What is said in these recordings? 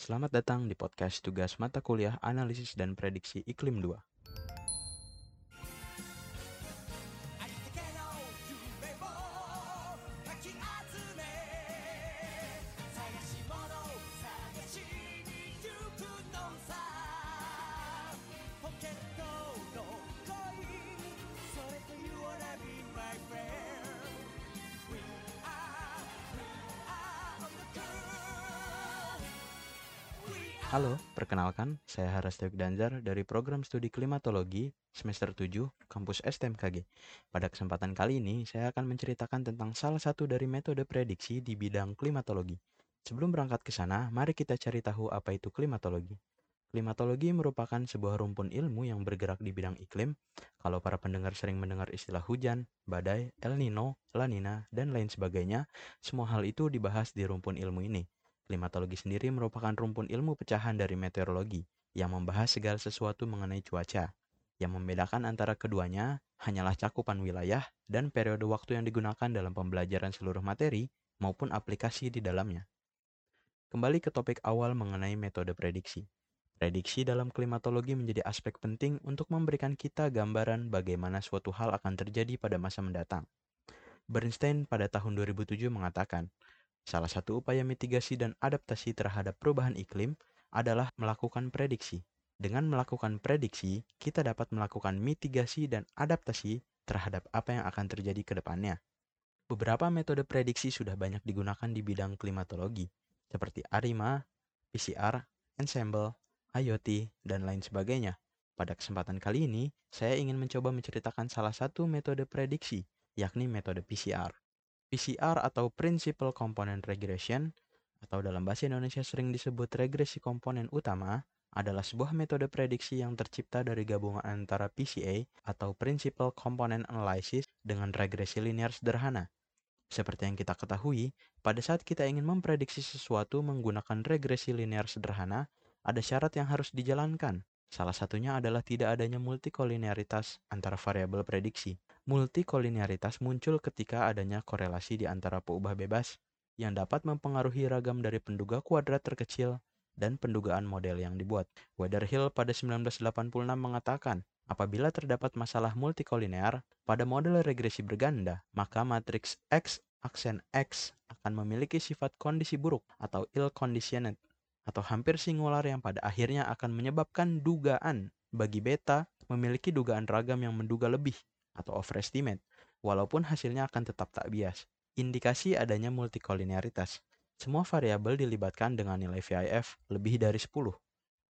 Selamat datang di podcast tugas mata kuliah Analisis dan Prediksi Iklim 2. Halo, perkenalkan, saya Haras Tewik Danzar dari program studi klimatologi semester 7 kampus STMKG. Pada kesempatan kali ini, saya akan menceritakan tentang salah satu dari metode prediksi di bidang klimatologi. Sebelum berangkat ke sana, mari kita cari tahu apa itu klimatologi. Klimatologi merupakan sebuah rumpun ilmu yang bergerak di bidang iklim. Kalau para pendengar sering mendengar istilah hujan, badai, El Nino, La Nina, dan lain sebagainya, semua hal itu dibahas di rumpun ilmu ini. Klimatologi sendiri merupakan rumpun ilmu pecahan dari meteorologi yang membahas segala sesuatu mengenai cuaca. Yang membedakan antara keduanya hanyalah cakupan wilayah dan periode waktu yang digunakan dalam pembelajaran seluruh materi maupun aplikasi di dalamnya. Kembali ke topik awal mengenai metode prediksi. Prediksi dalam klimatologi menjadi aspek penting untuk memberikan kita gambaran bagaimana suatu hal akan terjadi pada masa mendatang. Bernstein pada tahun 2007 mengatakan, Salah satu upaya mitigasi dan adaptasi terhadap perubahan iklim adalah melakukan prediksi. Dengan melakukan prediksi, kita dapat melakukan mitigasi dan adaptasi terhadap apa yang akan terjadi ke depannya. Beberapa metode prediksi sudah banyak digunakan di bidang klimatologi, seperti ARIMA, PCR, Ensemble, IoT, dan lain sebagainya. Pada kesempatan kali ini, saya ingin mencoba menceritakan salah satu metode prediksi, yakni metode PCR. PCR atau Principal Component Regression atau dalam bahasa Indonesia sering disebut regresi komponen utama adalah sebuah metode prediksi yang tercipta dari gabungan antara PCA atau Principal Component Analysis dengan regresi linear sederhana. Seperti yang kita ketahui, pada saat kita ingin memprediksi sesuatu menggunakan regresi linear sederhana, ada syarat yang harus dijalankan. Salah satunya adalah tidak adanya multikolinearitas antara variabel prediksi. Multikolinearitas muncul ketika adanya korelasi di antara peubah bebas yang dapat mempengaruhi ragam dari penduga kuadrat terkecil dan pendugaan model yang dibuat. Weatherhill pada 1986 mengatakan, apabila terdapat masalah multikolinear pada model regresi berganda, maka matriks X aksen X akan memiliki sifat kondisi buruk atau ill-conditioned atau hampir singular yang pada akhirnya akan menyebabkan dugaan bagi beta memiliki dugaan ragam yang menduga lebih atau overestimate, walaupun hasilnya akan tetap tak bias. Indikasi adanya multikolinearitas. Semua variabel dilibatkan dengan nilai VIF lebih dari 10.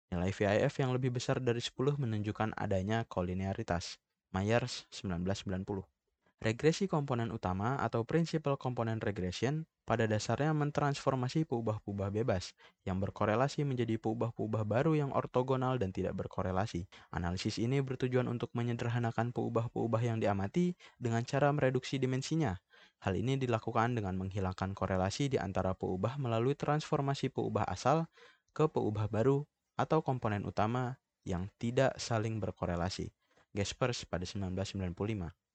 Nilai VIF yang lebih besar dari 10 menunjukkan adanya kolinearitas. Myers 1990. Regresi komponen utama atau principal component regression pada dasarnya mentransformasi peubah-peubah bebas yang berkorelasi menjadi peubah-peubah baru yang ortogonal dan tidak berkorelasi. Analisis ini bertujuan untuk menyederhanakan peubah-peubah yang diamati dengan cara mereduksi dimensinya. Hal ini dilakukan dengan menghilangkan korelasi di antara peubah melalui transformasi peubah asal ke peubah baru atau komponen utama yang tidak saling berkorelasi. Gaspers pada 1995.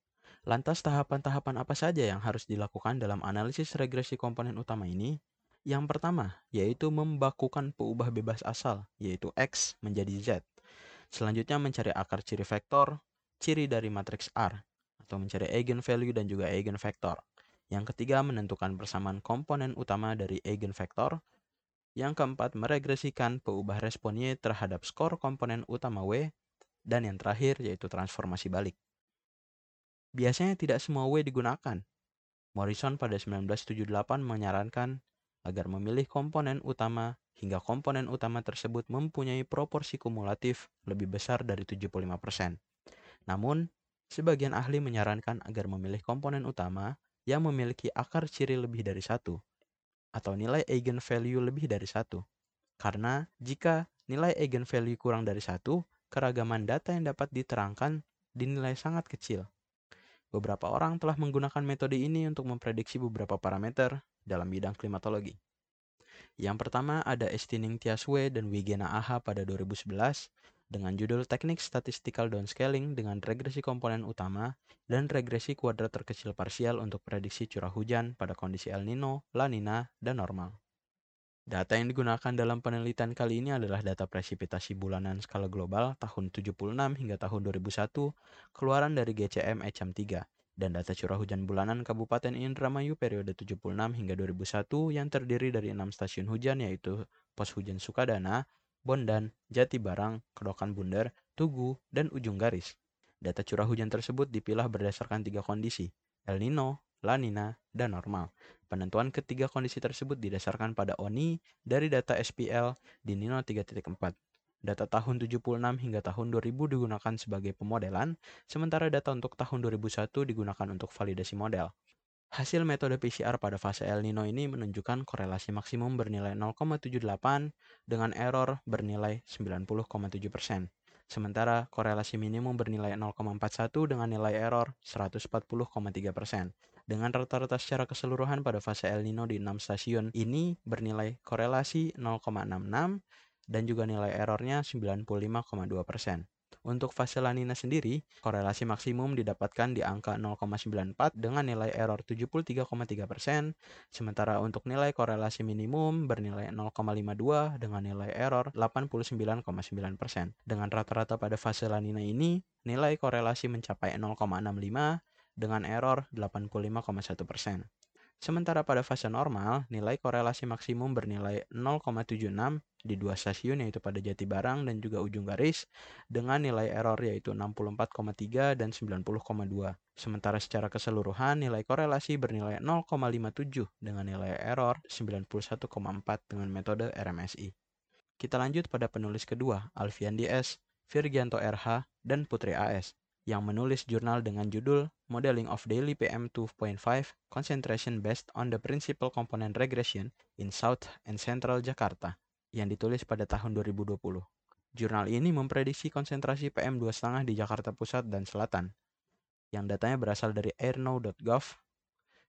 Lantas tahapan-tahapan apa saja yang harus dilakukan dalam analisis regresi komponen utama ini? Yang pertama, yaitu membakukan peubah bebas asal, yaitu X menjadi Z. Selanjutnya mencari akar ciri vektor, ciri dari matriks R, atau mencari eigenvalue dan juga eigenvektor. Yang ketiga, menentukan persamaan komponen utama dari eigenvektor. Yang keempat, meregresikan peubah respon Y terhadap skor komponen utama W. Dan yang terakhir, yaitu transformasi balik. Biasanya tidak semua W digunakan. Morrison pada 1978 menyarankan agar memilih komponen utama hingga komponen utama tersebut mempunyai proporsi kumulatif lebih besar dari 75%. Namun, sebagian ahli menyarankan agar memilih komponen utama yang memiliki akar ciri lebih dari satu atau nilai eigenvalue lebih dari satu. Karena jika nilai eigenvalue kurang dari satu, keragaman data yang dapat diterangkan dinilai sangat kecil. Beberapa orang telah menggunakan metode ini untuk memprediksi beberapa parameter dalam bidang klimatologi. Yang pertama ada Estining Tiaswe dan Wigena AHA pada 2011 dengan judul Teknik Statistical Downscaling dengan regresi komponen utama dan regresi kuadrat terkecil parsial untuk prediksi curah hujan pada kondisi El Nino, La Nina, dan normal. Data yang digunakan dalam penelitian kali ini adalah data presipitasi bulanan skala global tahun 76 hingga tahun 2001, keluaran dari GCM Ecam 3, dan data curah hujan bulanan Kabupaten Indramayu periode 76 hingga 2001 yang terdiri dari enam stasiun hujan yaitu Pos Hujan Sukadana, Bondan, Jati Barang, Kedokan Bundar, Tugu, dan Ujung Garis. Data curah hujan tersebut dipilah berdasarkan tiga kondisi, El Nino, La Nina, dan normal. Penentuan ketiga kondisi tersebut didasarkan pada ONI dari data SPL di Nino 3.4. Data tahun 76 hingga tahun 2000 digunakan sebagai pemodelan, sementara data untuk tahun 2001 digunakan untuk validasi model. Hasil metode PCR pada fase El Nino ini menunjukkan korelasi maksimum bernilai 0,78 dengan error bernilai 90,7%. Sementara korelasi minimum bernilai 0,41 dengan nilai error 140,3%. Dengan rata-rata secara keseluruhan pada fase El Nino di 6 stasiun ini bernilai korelasi 0,66 dan juga nilai errornya 95,2%. Untuk fase La Nina sendiri, korelasi maksimum didapatkan di angka 0,94 dengan nilai error 73,3%, sementara untuk nilai korelasi minimum bernilai 0,52 dengan nilai error 89,9%. Dengan rata-rata pada fase La Nina ini, nilai korelasi mencapai 0,65 dengan error 85,1%. Sementara pada fase normal, nilai korelasi maksimum bernilai 0,76 di dua stasiun yaitu pada Jati Barang dan juga Ujung Garis dengan nilai error yaitu 64,3 dan 90,2. Sementara secara keseluruhan nilai korelasi bernilai 0,57 dengan nilai error 91,4 dengan metode RMSI. Kita lanjut pada penulis kedua, Alfian DS, Virgianto RH, dan Putri AS yang menulis jurnal dengan judul Modeling of Daily PM 2.5 Concentration Based on the Principal Component Regression in South and Central Jakarta yang ditulis pada tahun 2020. Jurnal ini memprediksi konsentrasi PM 2,5 di Jakarta Pusat dan Selatan, yang datanya berasal dari airnow.gov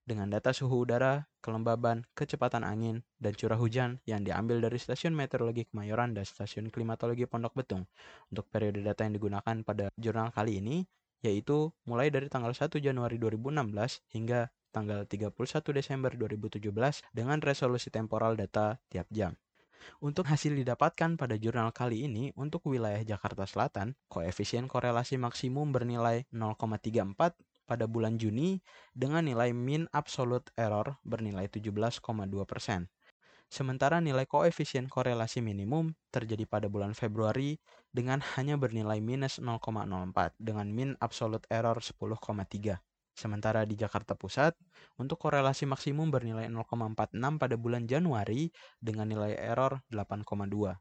dengan data suhu udara, kelembaban, kecepatan angin, dan curah hujan yang diambil dari Stasiun Meteorologi Kemayoran dan Stasiun Klimatologi Pondok Betung. Untuk periode data yang digunakan pada jurnal kali ini, yaitu mulai dari tanggal 1 Januari 2016 hingga tanggal 31 Desember 2017 dengan resolusi temporal data tiap jam. Untuk hasil didapatkan pada jurnal kali ini, untuk wilayah Jakarta Selatan, koefisien korelasi maksimum bernilai 0,34 pada bulan Juni dengan nilai min absolute error bernilai 17,2%. Sementara nilai koefisien korelasi minimum terjadi pada bulan Februari dengan hanya bernilai minus 0,04 dengan min absolute error 10,3. Sementara di Jakarta Pusat, untuk korelasi maksimum bernilai 0,46 pada bulan Januari dengan nilai error 8,2.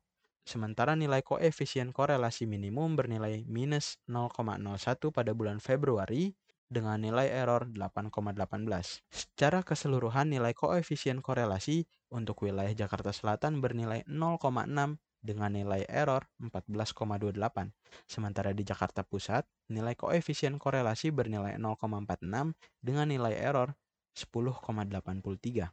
Sementara nilai koefisien korelasi minimum bernilai minus 0,01 pada bulan Februari dengan nilai error 8,18. Secara keseluruhan nilai koefisien korelasi untuk wilayah Jakarta Selatan bernilai 0,6 dengan nilai error 14,28. Sementara di Jakarta Pusat, nilai koefisien korelasi bernilai 0,46 dengan nilai error 10,83.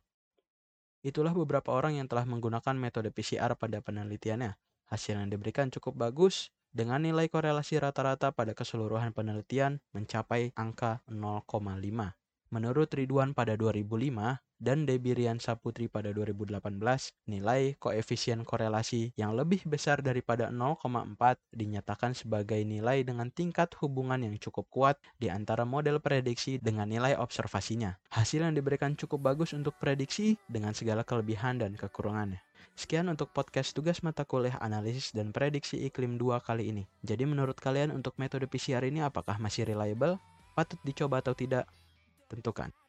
Itulah beberapa orang yang telah menggunakan metode PCR pada penelitiannya. Hasil yang diberikan cukup bagus dengan nilai korelasi rata-rata pada keseluruhan penelitian mencapai angka 0,5. Menurut Ridwan pada 2005 dan Debirian Saputri pada 2018, nilai koefisien korelasi yang lebih besar daripada 0,4 dinyatakan sebagai nilai dengan tingkat hubungan yang cukup kuat di antara model prediksi dengan nilai observasinya. Hasil yang diberikan cukup bagus untuk prediksi dengan segala kelebihan dan kekurangannya. Sekian untuk podcast tugas mata kuliah analisis dan prediksi iklim 2 kali ini. Jadi menurut kalian untuk metode PCR ini apakah masih reliable? Patut dicoba atau tidak? Tentukan.